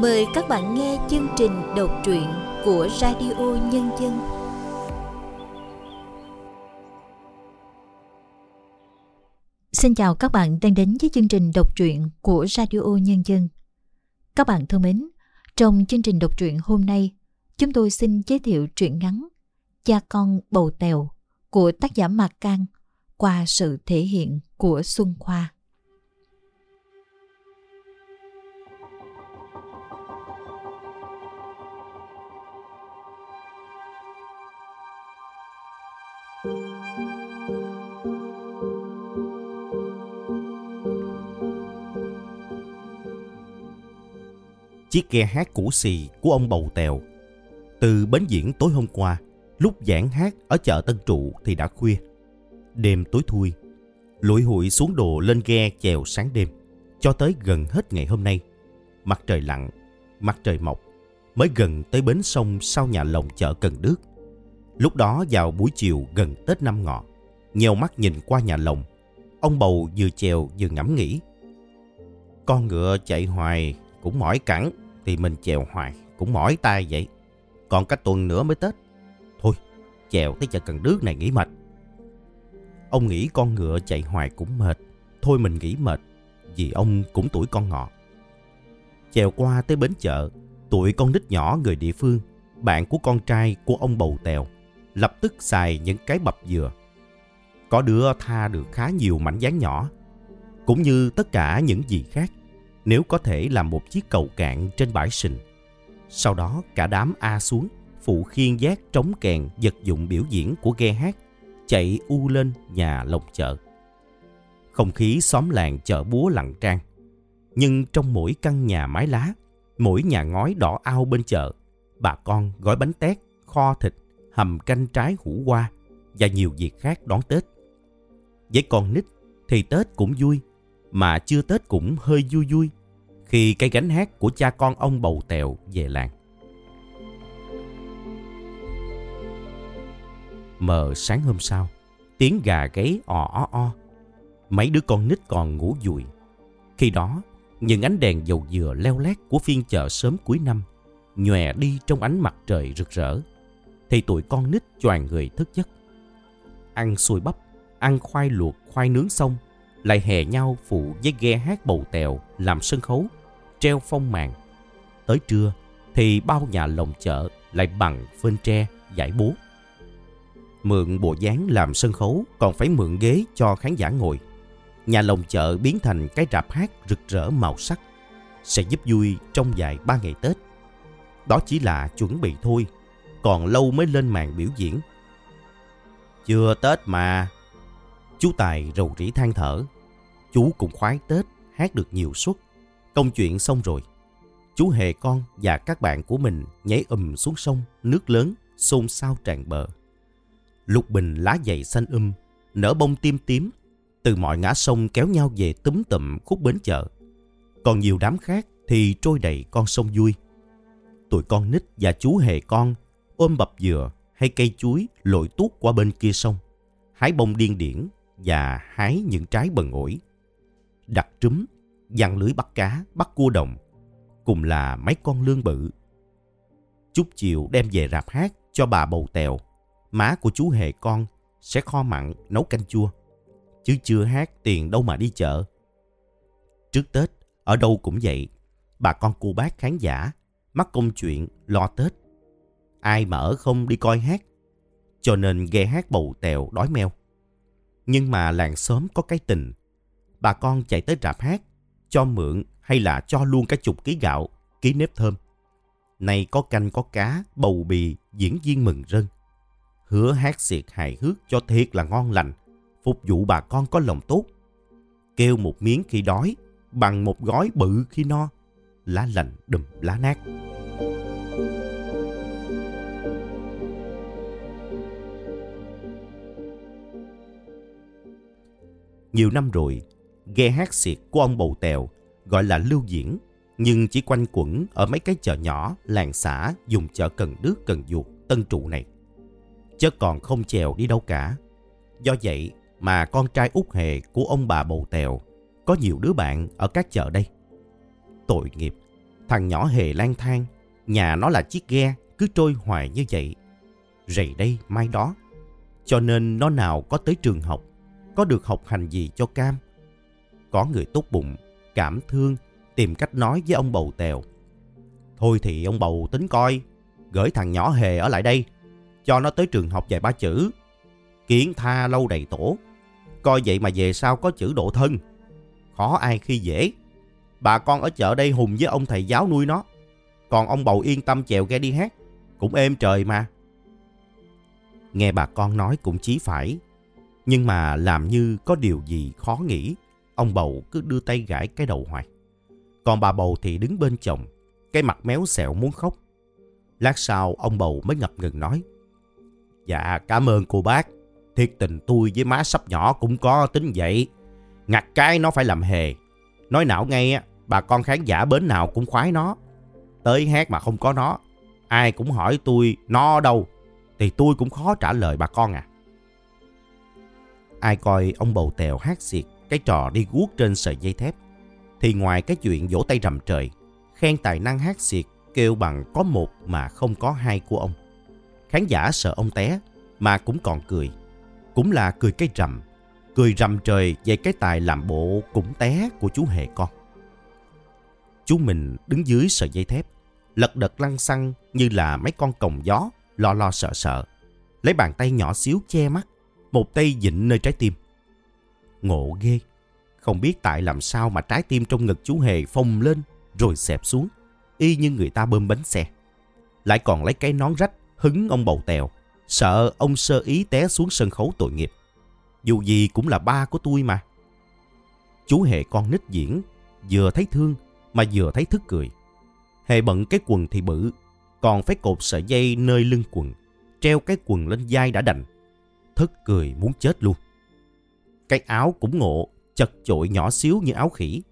Mời các bạn nghe chương trình đọc truyện của Radio Nhân dân. Xin chào các bạn đang đến với chương trình đọc truyện của Radio Nhân dân. Các bạn thân mến, trong chương trình đọc truyện hôm nay, chúng tôi xin giới thiệu truyện ngắn Cha con bầu tèo của tác giả Mạc Cang qua sự thể hiện của Xuân Khoa. Chiếc ghe hát cũ xì của ông Bầu Tèo. Từ bến diễn tối hôm qua, lúc giảng hát ở chợ Tân Trụ thì đã khuya. Đêm tối thui, lụi hụi xuống đồ lên ghe chèo sáng đêm, cho tới gần hết ngày hôm nay. Mặt trời lặn, mặt trời mọc, mới gần tới bến sông sau nhà lồng chợ Cần Đước. Lúc đó vào buổi chiều gần Tết năm ngọ, nheo mắt nhìn qua nhà lồng, ông bầu vừa chèo vừa ngẫm nghĩ. Con ngựa chạy hoài cũng mỏi cẳng thì mình chèo hoài cũng mỏi tay vậy. Còn cả tuần nữa mới Tết. Thôi, chèo tới chợ Cần Đước này nghỉ mệt. Ông nghĩ con ngựa chạy hoài cũng mệt. Thôi mình nghỉ mệt, vì ông cũng tuổi con ngọ. Chèo qua tới bến chợ, tụi con nít nhỏ người địa phương, bạn của con trai của ông bầu tèo, lập tức xài những cái bập dừa. Có đứa tha được khá nhiều mảnh dáng nhỏ, cũng như tất cả những gì khác nếu có thể làm một chiếc cầu cạn trên bãi sình. Sau đó cả đám A xuống, phụ khiên giác trống kèn vật dụng biểu diễn của ghe hát, chạy u lên nhà lồng chợ. Không khí xóm làng chợ búa lặng trang. Nhưng trong mỗi căn nhà mái lá, mỗi nhà ngói đỏ ao bên chợ, bà con gói bánh tét, kho thịt, hầm canh trái hủ qua và nhiều việc khác đón Tết. Với con nít thì Tết cũng vui, mà chưa Tết cũng hơi vui vui khi cái gánh hát của cha con ông bầu tèo về làng. Mờ sáng hôm sau, tiếng gà gáy ò o o. Mấy đứa con nít còn ngủ dùi. Khi đó, những ánh đèn dầu dừa leo lét của phiên chợ sớm cuối năm nhòe đi trong ánh mặt trời rực rỡ thì tụi con nít choàng người thức giấc. Ăn xôi bắp, ăn khoai luộc, khoai nướng xong lại hè nhau phụ với ghe hát bầu tèo làm sân khấu, treo phong màn. Tới trưa thì bao nhà lồng chợ lại bằng phên tre, giải bố. Mượn bộ dáng làm sân khấu còn phải mượn ghế cho khán giả ngồi. Nhà lồng chợ biến thành cái rạp hát rực rỡ màu sắc, sẽ giúp vui trong vài ba ngày Tết. Đó chỉ là chuẩn bị thôi, còn lâu mới lên màn biểu diễn. Chưa Tết mà. Chú Tài rầu rĩ than thở. Chú cũng khoái Tết, hát được nhiều suất. Công chuyện xong rồi. Chú hề con và các bạn của mình nhảy ùm xuống sông, nước lớn, xôn xao tràn bờ. Lục bình lá dày xanh um, nở bông tím tím, từ mọi ngã sông kéo nhau về túm tụm khúc bến chợ. Còn nhiều đám khác thì trôi đầy con sông vui. Tụi con nít và chú hề con ôm bập dừa hay cây chuối lội tuốt qua bên kia sông, hái bông điên điển và hái những trái bần ổi. Đặt trúm, dặn lưới bắt cá, bắt cua đồng, cùng là mấy con lương bự. Chút chiều đem về rạp hát cho bà bầu tèo, má của chú hề con sẽ kho mặn nấu canh chua. Chứ chưa hát tiền đâu mà đi chợ. Trước Tết, ở đâu cũng vậy, bà con cô bác khán giả, mắc công chuyện, lo Tết. Ai mà ở không đi coi hát, cho nên ghe hát bầu tèo đói meo. Nhưng mà làng xóm có cái tình. Bà con chạy tới rạp hát, cho mượn hay là cho luôn cả chục ký gạo, ký nếp thơm. Nay có canh có cá, bầu bì, diễn viên mừng rân. Hứa hát xiệt hài hước cho thiệt là ngon lành, phục vụ bà con có lòng tốt. Kêu một miếng khi đói, bằng một gói bự khi no, lá lành đùm lá nát. Nhiều năm rồi, ghe hát xiệt của ông Bầu Tèo gọi là lưu diễn, nhưng chỉ quanh quẩn ở mấy cái chợ nhỏ, làng xã dùng chợ Cần Đước, Cần Duột, Tân Trụ này. Chứ còn không chèo đi đâu cả. Do vậy mà con trai út hề của ông bà Bầu Tèo có nhiều đứa bạn ở các chợ đây. Tội nghiệp, Thằng nhỏ hề lang thang, nhà nó là chiếc ghe cứ trôi hoài như vậy. Rầy đây mai đó. Cho nên nó nào có tới trường học, có được học hành gì cho cam. Có người tốt bụng, cảm thương, tìm cách nói với ông bầu tèo. Thôi thì ông bầu tính coi, gửi thằng nhỏ hề ở lại đây, cho nó tới trường học dạy ba chữ. Kiến tha lâu đầy tổ, coi vậy mà về sau có chữ độ thân. Khó ai khi dễ. Bà con ở chợ đây hùng với ông thầy giáo nuôi nó. Còn ông bầu yên tâm chèo ghe đi hát, cũng êm trời mà. Nghe bà con nói cũng chí phải, nhưng mà làm như có điều gì khó nghĩ, ông bầu cứ đưa tay gãi cái đầu hoài. Còn bà bầu thì đứng bên chồng, cái mặt méo xẹo muốn khóc. Lát sau ông bầu mới ngập ngừng nói. Dạ cảm ơn cô bác. Thiệt tình tôi với má sắp nhỏ cũng có tính vậy. Ngặt cái nó phải làm hề. Nói não ngay bà con khán giả bến nào cũng khoái nó. Tới hát mà không có nó. Ai cũng hỏi tôi nó đâu. Thì tôi cũng khó trả lời bà con à. Ai coi ông bầu tèo hát xiệt cái trò đi guốc trên sợi dây thép. Thì ngoài cái chuyện vỗ tay rầm trời, khen tài năng hát xiệt kêu bằng có một mà không có hai của ông. Khán giả sợ ông té mà cũng còn cười. Cũng là cười cái rầm, cười rầm trời về cái tài làm bộ cũng té của chú hề con. Chú mình đứng dưới sợi dây thép, lật đật lăn xăng như là mấy con còng gió, lo lo sợ sợ. Lấy bàn tay nhỏ xíu che mắt, một tay dịnh nơi trái tim. Ngộ ghê, không biết tại làm sao mà trái tim trong ngực chú Hề phồng lên rồi xẹp xuống, y như người ta bơm bánh xe. Lại còn lấy cái nón rách hứng ông bầu tèo, sợ ông sơ ý té xuống sân khấu tội nghiệp. Dù gì cũng là ba của tôi mà. Chú Hề con nít diễn, vừa thấy thương mà vừa thấy thức cười. Hề bận cái quần thì bự, còn phải cột sợi dây nơi lưng quần, treo cái quần lên vai đã đành. Thức cười muốn chết luôn. Cái áo cũng ngộ, chật chội nhỏ xíu như áo khỉ.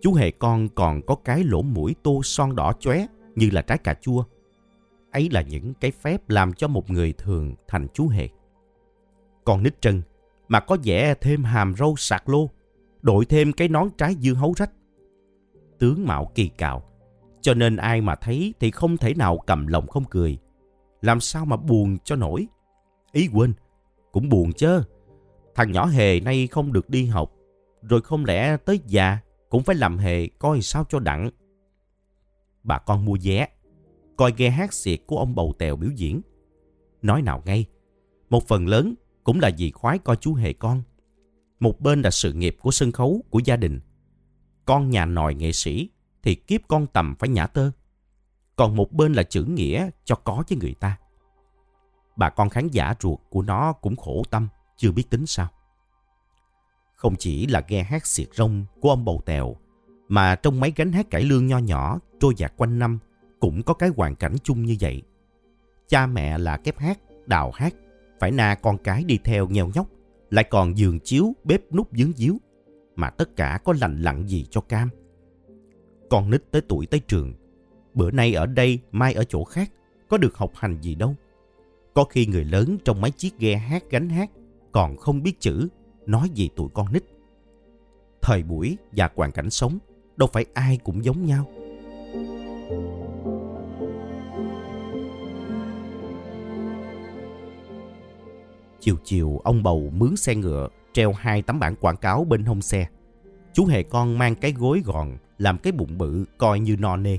Chú hề con còn có cái lỗ mũi tô son đỏ chóe như là trái cà chua. Ấy là những cái phép làm cho một người thường thành chú hề. Còn nít trân mà có vẻ thêm hàm râu sạc lô, đội thêm cái nón trái dưa hấu rách. Tướng mạo kỳ cạo, cho nên ai mà thấy thì không thể nào cầm lòng không cười. Làm sao mà buồn cho nổi. Ý quên, cũng buồn chứ. Thằng nhỏ hề nay không được đi học, rồi không lẽ tới già cũng phải làm hề coi sao cho đặng. Bà con mua vé, coi ghe hát xiệt của ông bầu tèo biểu diễn. Nói nào ngay, một phần lớn cũng là vì khoái coi chú hề con. Một bên là sự nghiệp của sân khấu, của gia đình. Con nhà nòi nghệ sĩ thì kiếp con tầm phải nhả tơ. Còn một bên là chữ nghĩa cho có với người ta. Bà con khán giả ruột của nó cũng khổ tâm, chưa biết tính sao. Không chỉ là ghe hát xiệt rông của ông bầu tèo, mà trong mấy gánh hát cải lương nho nhỏ trôi dạt quanh năm cũng có cái hoàn cảnh chung như vậy. Cha mẹ là kép hát, đào hát, phải na con cái đi theo nghèo nhóc, lại còn giường chiếu, bếp nút dướng díu, mà tất cả có lành lặn gì cho cam. Con nít tới tuổi tới trường, bữa nay ở đây, mai ở chỗ khác, có được học hành gì đâu. Có khi người lớn trong mấy chiếc ghe hát gánh hát còn không biết chữ, nói gì tụi con nít. Thời buổi và hoàn cảnh sống đâu phải ai cũng giống nhau. Chiều chiều ông bầu mướn xe ngựa treo hai tấm bảng quảng cáo bên hông xe. Chú hề con mang cái gối gòn làm cái bụng bự coi như no nê.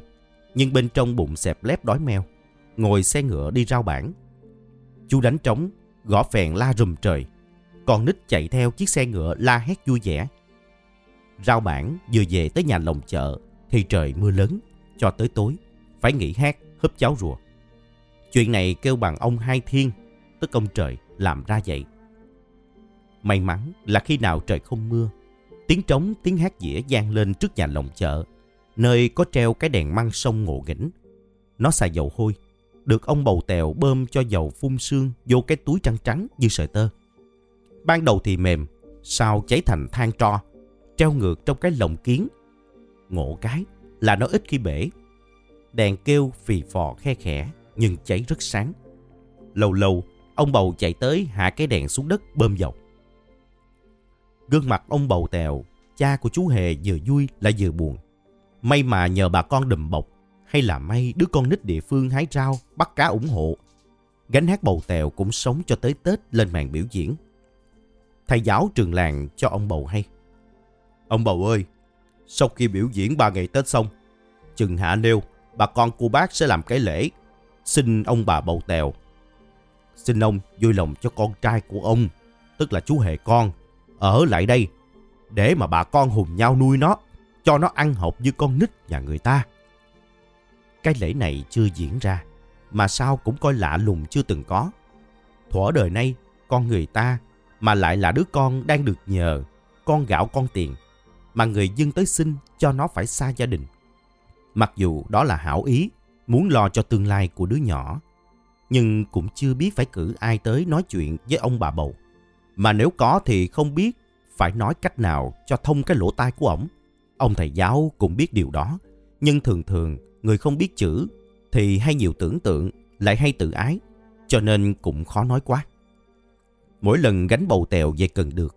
Nhưng bên trong bụng xẹp lép đói meo. Ngồi xe ngựa đi rao bản. Chú đánh trống, gõ phèn la rùm trời. Còn nít chạy theo chiếc xe ngựa la hét vui vẻ. Rao bản vừa về tới nhà lồng chợ thì trời mưa lớn cho tới tối. Phải nghỉ hát húp cháo rùa. Chuyện này kêu bằng ông Hai Thiên, tức ông trời làm ra vậy. May mắn là khi nào trời không mưa, tiếng trống tiếng hát dĩa vang lên trước nhà lồng chợ, nơi có treo cái đèn măng sông ngộ nghĩnh. Nó xài dầu hôi, được ông bầu tèo bơm cho dầu phun sương vô cái túi trắng trắng như sợi tơ. Ban đầu thì mềm, sau cháy thành than tro, treo ngược trong cái lồng kiến. Ngộ cái là nó ít khi bể. Đèn kêu phì phò khe khẽ nhưng cháy rất sáng. Lâu lâu, ông bầu chạy tới hạ cái đèn xuống đất bơm dầu. Gương mặt ông bầu tèo, cha của chú Hề vừa vui lại vừa buồn. May mà nhờ bà con đùm bọc hay là may đứa con nít địa phương hái rau, bắt cá ủng hộ. Gánh hát bầu tèo cũng sống cho tới Tết lên màn biểu diễn. Thầy giáo trường làng cho ông bầu hay. Ông bầu ơi, sau khi biểu diễn ba ngày Tết xong, chừng hạ nêu, bà con cô bác sẽ làm cái lễ. Xin ông bà bầu tèo. Xin ông vui lòng cho con trai của ông, tức là chú Hề con, ở lại đây để mà bà con hùng nhau nuôi nó, cho nó ăn học như con nít nhà người ta. Cái lễ này chưa diễn ra, mà sao cũng coi lạ lùng chưa từng có. Thuở đời nay, con người ta mà lại là đứa con đang được nhờ, con gạo con tiền, mà người dân tới xin cho nó phải xa gia đình. Mặc dù đó là hảo ý, muốn lo cho tương lai của đứa nhỏ, nhưng cũng chưa biết phải cử ai tới nói chuyện với ông bà bầu. Mà nếu có thì không biết phải nói cách nào cho thông cái lỗ tai của ổng. Ông thầy giáo cũng biết điều đó, nhưng thường thường người không biết chữ thì hay nhiều tưởng tượng, lại hay tự ái, cho nên cũng khó nói quá. Mỗi lần gánh bầu tèo về cần được,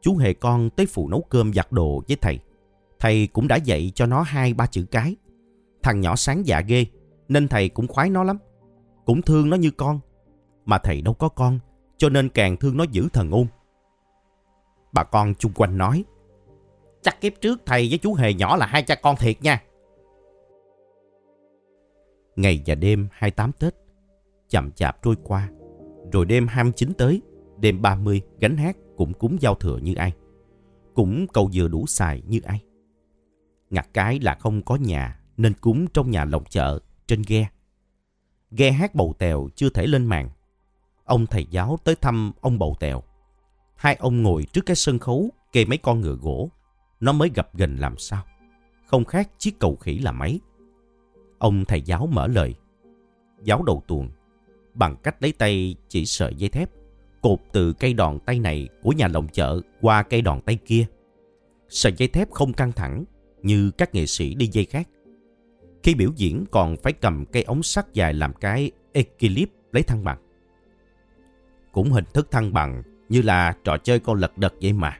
chú hề con tới phụ nấu cơm giặt đồ với thầy. Thầy cũng đã dạy cho nó hai ba chữ cái. Thằng nhỏ sáng dạ ghê, nên thầy cũng khoái nó lắm. Cũng thương nó như con. Mà thầy đâu có con, cho nên càng thương nó giữ thần ôn. Bà con chung quanh nói, chắc kiếp trước thầy với chú hề nhỏ là hai cha con thiệt nha. Ngày và đêm 28 Tết, chậm chạp trôi qua. Rồi đêm 29 tới, đêm 30 gánh hát cũng cúng giao thừa như ai. Cũng cầu dừa đủ xài như ai. Ngặt cái là không có nhà nên cúng trong nhà lồng chợ, trên ghe. Ghe hát bầu tèo chưa thể lên màn. Ông thầy giáo tới thăm ông bầu tèo. Hai ông ngồi trước cái sân khấu kê mấy con ngựa gỗ. Nó mới gặp gần làm sao. Không khác chiếc cầu khỉ là mấy. Ông thầy giáo mở lời. Giáo đầu tuồng, bằng cách lấy tay chỉ sợi dây thép, cột từ cây đòn tay này của nhà lồng chợ qua cây đòn tay kia. Sợi dây thép không căng thẳng như các nghệ sĩ đi dây khác. Khi biểu diễn còn phải cầm cây ống sắt dài làm cái equilib lấy thăng bằng. Cũng hình thức thăng bằng như là trò chơi con lật đật vậy mà.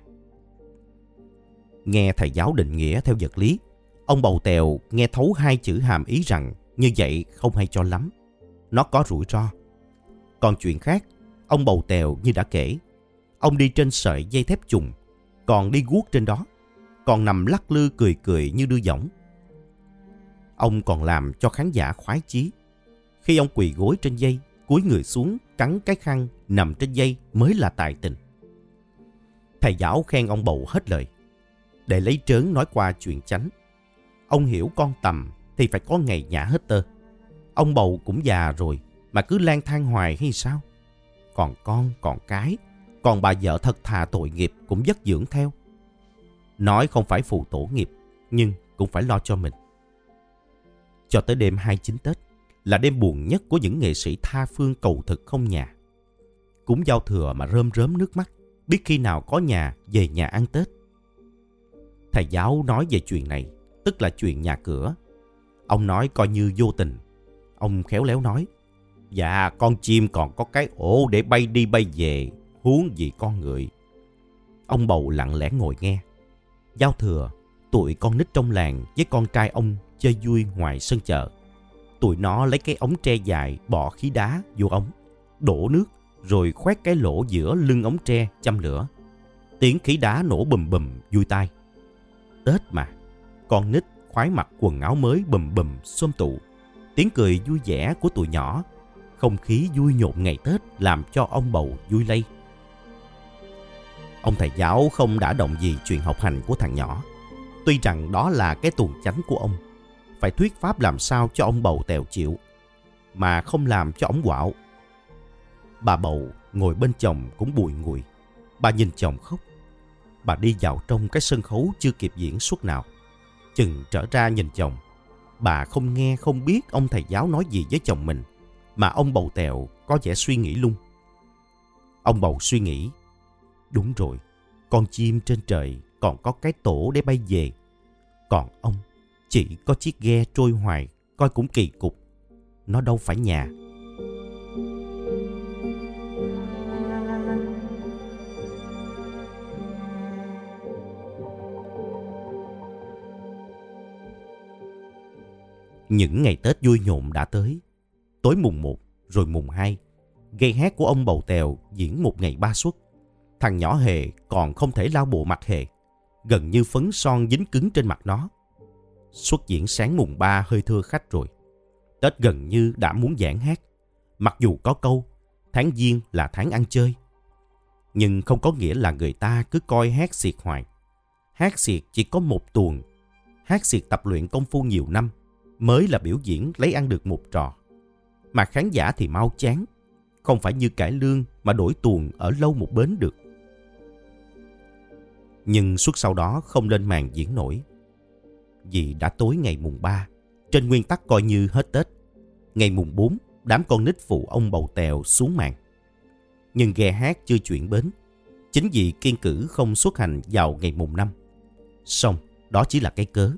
Nghe thầy giáo định nghĩa theo vật lý, Ông bầu tèo nghe thấu hai chữ hàm ý rằng như vậy không hay cho lắm. Nó có rủi ro. Còn chuyện khác, ông bầu tèo như đã kể. Ông đi trên sợi dây thép trùng, còn đi guốc trên đó, còn nằm lắc lư cười cười như đưa giỏng. Ông còn làm cho khán giả khoái chí. Khi ông quỳ gối trên dây, cúi người xuống, cắn cái khăn nằm trên dây mới là tài tình. Thầy giáo khen ông bầu hết lời. Để lấy trớn nói qua chuyện chánh. Ông hiểu con tầm thì phải có ngày nhả hết tơ. Ông bầu cũng già rồi mà cứ lang thang hoài hay sao? Còn con, còn cái, còn bà vợ thật thà tội nghiệp cũng dất dưỡng theo. Nói không phải phụ tổ nghiệp, nhưng cũng phải lo cho mình. Cho tới đêm 29 Tết là đêm buồn nhất của những nghệ sĩ tha phương cầu thực không nhà. Cũng giao thừa mà rơm rớm nước mắt, biết khi nào có nhà về nhà ăn Tết. Thầy giáo nói về chuyện này tức là chuyện nhà cửa. Ông nói coi như vô tình. Ông khéo léo nói, dạ con chim còn có cái ổ để bay đi bay về, huống gì con người. Ông bầu lặng lẽ ngồi nghe. Giao thừa, tụi con nít trong làng với con trai ông chơi vui ngoài sân chợ. Tụi nó lấy cái ống tre dài bỏ khí đá vô ống, đổ nước rồi khoét cái lỗ giữa lưng ống tre châm lửa. Tiếng khí đá nổ bùm bùm vui tai. Tết mà, con nít khoái mặc quần áo mới bùm bùm xôm tụ. Tiếng cười vui vẻ của tụi nhỏ. Không khí vui nhộn ngày Tết làm cho ông bầu vui lây. Ông thầy giáo không đã động gì chuyện học hành của thằng nhỏ. Tuy rằng đó là cái tuồng chánh của ông. Phải thuyết pháp làm sao cho ông bầu tèo chịu. Mà không làm cho ông quạo. Bà bầu ngồi bên chồng cũng bùi ngùi. Bà nhìn chồng khóc. Bà đi vào trong cái sân khấu chưa kịp diễn suốt nào Chừng trở ra nhìn chồng, bà không nghe không biết ông thầy giáo nói gì với chồng mình, mà ông bầu tèo có vẻ suy nghĩ lung. Ông bầu suy nghĩ, đúng rồi, con chim trên trời còn có cái tổ để bay về. Còn ông chỉ có chiếc ghe trôi hoài, coi cũng kỳ cục. Nó đâu phải nhà. Những ngày Tết vui nhộn đã tới. Tối mùng 1 rồi mùng 2, gây hát của ông bầu tèo diễn một ngày ba suất. Thằng nhỏ hề còn không thể lao bộ mặt hề, gần như phấn son dính cứng trên mặt nó. Xuất diễn sáng mùng 3 hơi thưa khách rồi. Tết gần như đã muốn giãn hát, mặc dù có câu tháng giêng là tháng ăn chơi. Nhưng không có nghĩa là người ta cứ coi hát xiệt hoài. Hát xiệt chỉ có một tuần, Hát xiệt tập luyện công phu nhiều năm mới là biểu diễn lấy ăn được một trò. Mà khán giả thì mau chán. Không phải như cải lương mà đổi tuồng ở lâu một bến được. Nhưng suốt sau đó không lên màn diễn nổi. Vì đã tối ngày mùng 3, trên nguyên tắc coi như hết Tết. Ngày mùng 4, đám con nít phụ ông bầu tèo xuống màn. Nhưng ghe hát chưa chuyển bến, chính vì kiên cử không xuất hành vào ngày mùng 5. Xong, đó chỉ là cái cớ.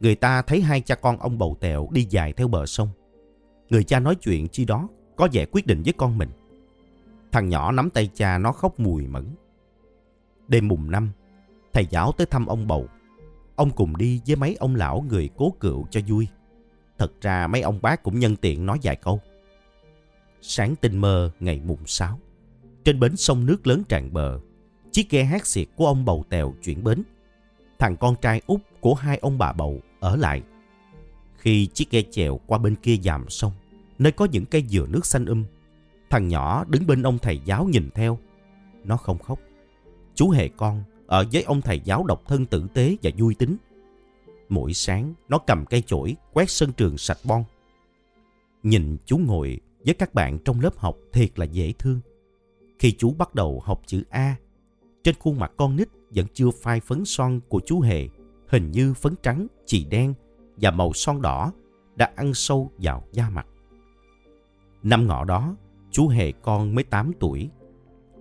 Người ta thấy hai cha con ông bầu tèo đi dài theo bờ sông. Người cha nói chuyện chi đó có vẻ quyết định với con mình. Thằng nhỏ nắm tay cha nó khóc mùi mẫn. Đêm mùng năm, thầy giáo tới thăm ông bầu. Ông cùng đi với mấy ông lão người cố cựu cho vui. Thật ra mấy ông bác cũng nhân tiện nói vài câu. Sáng tinh mơ ngày mùng sáu, trên bến sông nước lớn tràn bờ, chiếc ghe hát xiệt của ông bầu tèo chuyển bến. Thằng con trai út của hai ông bà bầu ở lại. Khi chiếc ghe chèo qua bên kia dàm sông, nơi có những cây dừa nước xanh um, thằng nhỏ đứng bên ông thầy giáo nhìn theo. Nó không khóc. Chú hề con ở với ông thầy giáo độc thân tử tế và vui tính. Mỗi sáng, nó cầm cây chổi quét sân trường sạch bon. Nhìn chú ngồi với các bạn trong lớp học thiệt là dễ thương. Khi chú bắt đầu học chữ A, trên khuôn mặt con nít vẫn chưa phai phấn son của chú Hề, hình như phấn trắng, chì đen và màu son đỏ đã ăn sâu vào da mặt. Năm ngọ đó, chú Hề con mới 8 tuổi.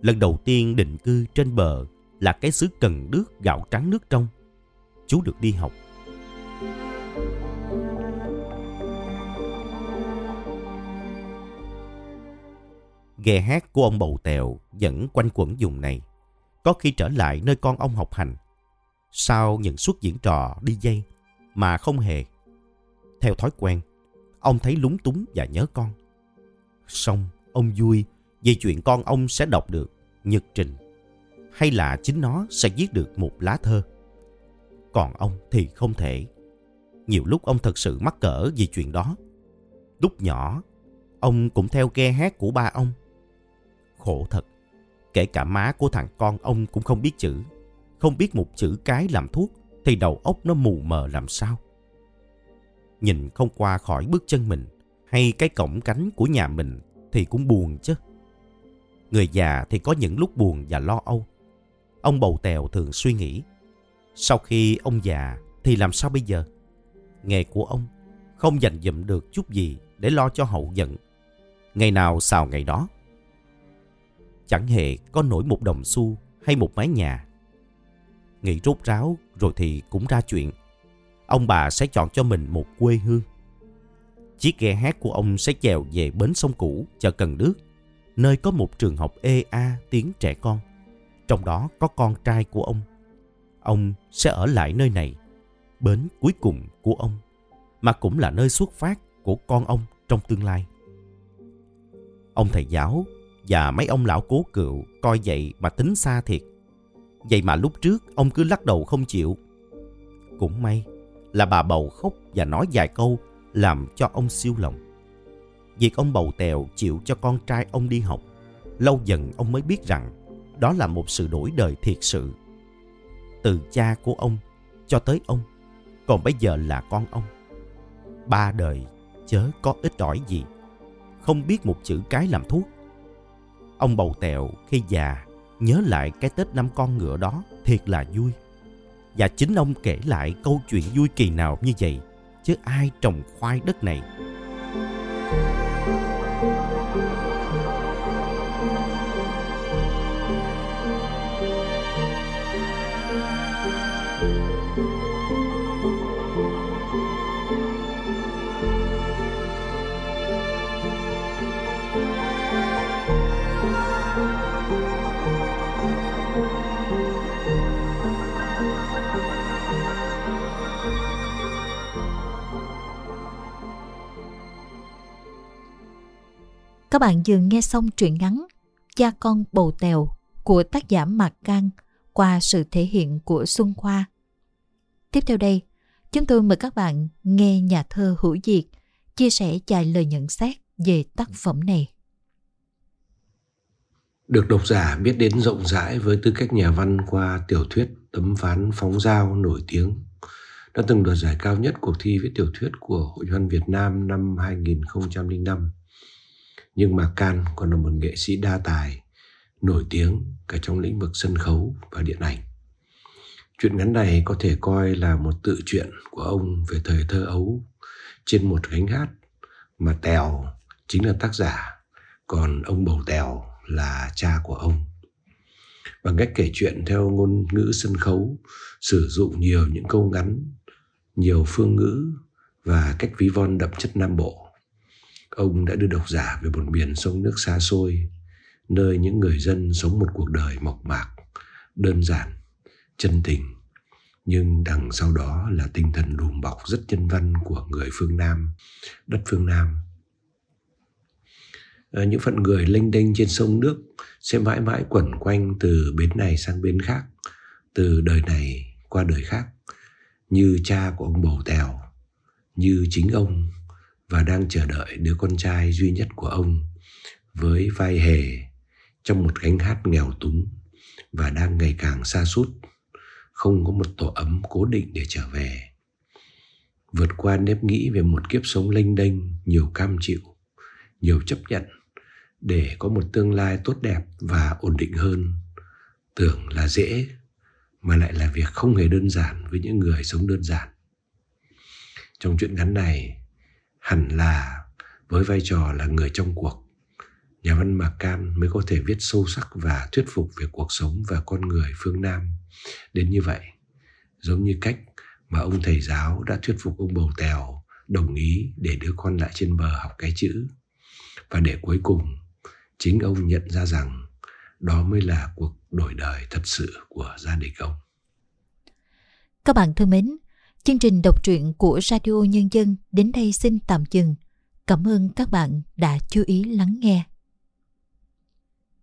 Lần đầu tiên định cư trên bờ là cái xứ cần đước gạo trắng nước trong. Chú được đi học. Ghe hát của ông Bầu Tèo vẫn quanh quẩn vùng này. Có khi trở lại nơi con ông học hành. Sau những suất diễn trò đi dây mà không hề. Theo thói quen, ông thấy lúng túng và nhớ con. Xong, ông vui vì chuyện con ông sẽ đọc được nhật trình hay là chính nó sẽ viết được một lá thơ. Còn ông thì không thể. Nhiều lúc ông thật sự mắc cỡ vì chuyện đó. Lúc nhỏ, ông cũng theo ghe hát của ba ông. Khổ thật, kể cả má của thằng con ông cũng không biết chữ. Không biết một chữ cái làm thuốc thì đầu óc nó mù mờ làm sao. Nhìn không qua khỏi bước chân mình hay cái cổng cánh của nhà mình thì cũng buồn chứ. Người già thì có những lúc buồn và lo âu. Ông bầu tèo thường suy nghĩ. Sau khi ông già thì làm sao bây giờ? Nghề của ông không dành dụm được chút gì để lo cho hậu giận. Ngày nào xào ngày đó. Chẳng hề có nổi một đồng xu hay một mái nhà. Nghĩ rốt ráo rồi thì cũng ra chuyện. Ông bà sẽ chọn cho mình một quê hương. Chiếc ghe hát của ông sẽ chèo về bến sông cũ chợ Cần Đước, nơi có một trường học EA tiếng trẻ con. Trong đó có con trai của ông. Ông sẽ ở lại nơi này, bến cuối cùng của ông, mà cũng là nơi xuất phát của con ông trong tương lai. Ông thầy giáo và mấy ông lão cố cựu coi vậy mà tính xa thiệt. Vậy mà lúc trước ông cứ lắc đầu không chịu. Cũng may là bà bầu khóc và nói vài câu làm cho ông siêu lòng. Việc ông bầu tèo chịu cho con trai ông đi học, lâu dần ông mới biết rằng đó là một sự đổi đời thiệt sự. Từ cha của ông cho tới ông, còn bây giờ là con ông. Ba đời chớ có ít ỏi gì, không biết một chữ cái làm thuốc. Ông bầu tèo khi già nhớ lại cái Tết năm con ngựa đó thiệt là vui. Và chính ông kể lại câu chuyện vui kỳ nào như vậy chứ ai trồng khoai đất này? Các bạn vừa nghe xong truyện ngắn Cha con bầu tèo của tác giả Mạc Cang qua sự thể hiện của Xuân Khoa. Tiếp theo đây, chúng tôi mời các bạn nghe nhà thơ Hữu Diệt chia sẻ vài lời nhận xét về tác phẩm này. Được độc giả biết đến rộng rãi với tư cách nhà văn qua tiểu thuyết tấm ván phóng dao nổi tiếng đã từng đoạt giải cao nhất cuộc thi viết tiểu thuyết của Hội văn Việt Nam năm 2005. Nhưng mà Can còn là một nghệ sĩ đa tài, nổi tiếng cả trong lĩnh vực sân khấu và điện ảnh. Chuyện ngắn này có thể coi là một tự truyện của ông về thời thơ ấu trên một gánh hát mà Tèo chính là tác giả, còn ông Bầu Tèo là cha của ông. Bằng cách kể chuyện theo ngôn ngữ sân khấu, sử dụng nhiều những câu ngắn, nhiều phương ngữ và cách ví von đậm chất Nam Bộ. Ông đã đưa độc giả về một miền sông nước xa xôi, nơi những người dân sống một cuộc đời mộc mạc, đơn giản, chân tình nhưng đằng sau đó là tinh thần đùm bọc rất nhân văn của người phương Nam, đất phương Nam. À, những phận người lênh đênh trên sông nước sẽ mãi mãi quẩn quanh từ bến này sang bến khác, từ đời này qua đời khác, như cha của ông bầu tèo, như chính ông và đang chờ đợi đứa con trai duy nhất của ông với vai hề trong một gánh hát nghèo túng và đang ngày càng xa sút. Không có một tổ ấm cố định để trở về. Vượt qua nếp nghĩ về một kiếp sống lênh đênh, nhiều cam chịu, nhiều chấp nhận, để có một tương lai tốt đẹp và ổn định hơn. Tưởng là dễ, mà lại là việc không hề đơn giản với những người sống đơn giản. Trong chuyện ngắn này hẳn là với vai trò là người trong cuộc nhà văn Mạc Can mới có thể viết sâu sắc và thuyết phục về cuộc sống và con người phương Nam đến như vậy. Giống như cách mà ông thầy giáo đã thuyết phục ông bầu tèo đồng ý để đứa con lại trên bờ học cái chữ. Và để cuối cùng, chính ông nhận ra rằng đó mới là cuộc đổi đời thật sự của gia đình ông. Các bạn thân mến, chương trình đọc truyện của Radio Nhân dân đến đây xin tạm dừng. Cảm ơn các bạn đã chú ý lắng nghe.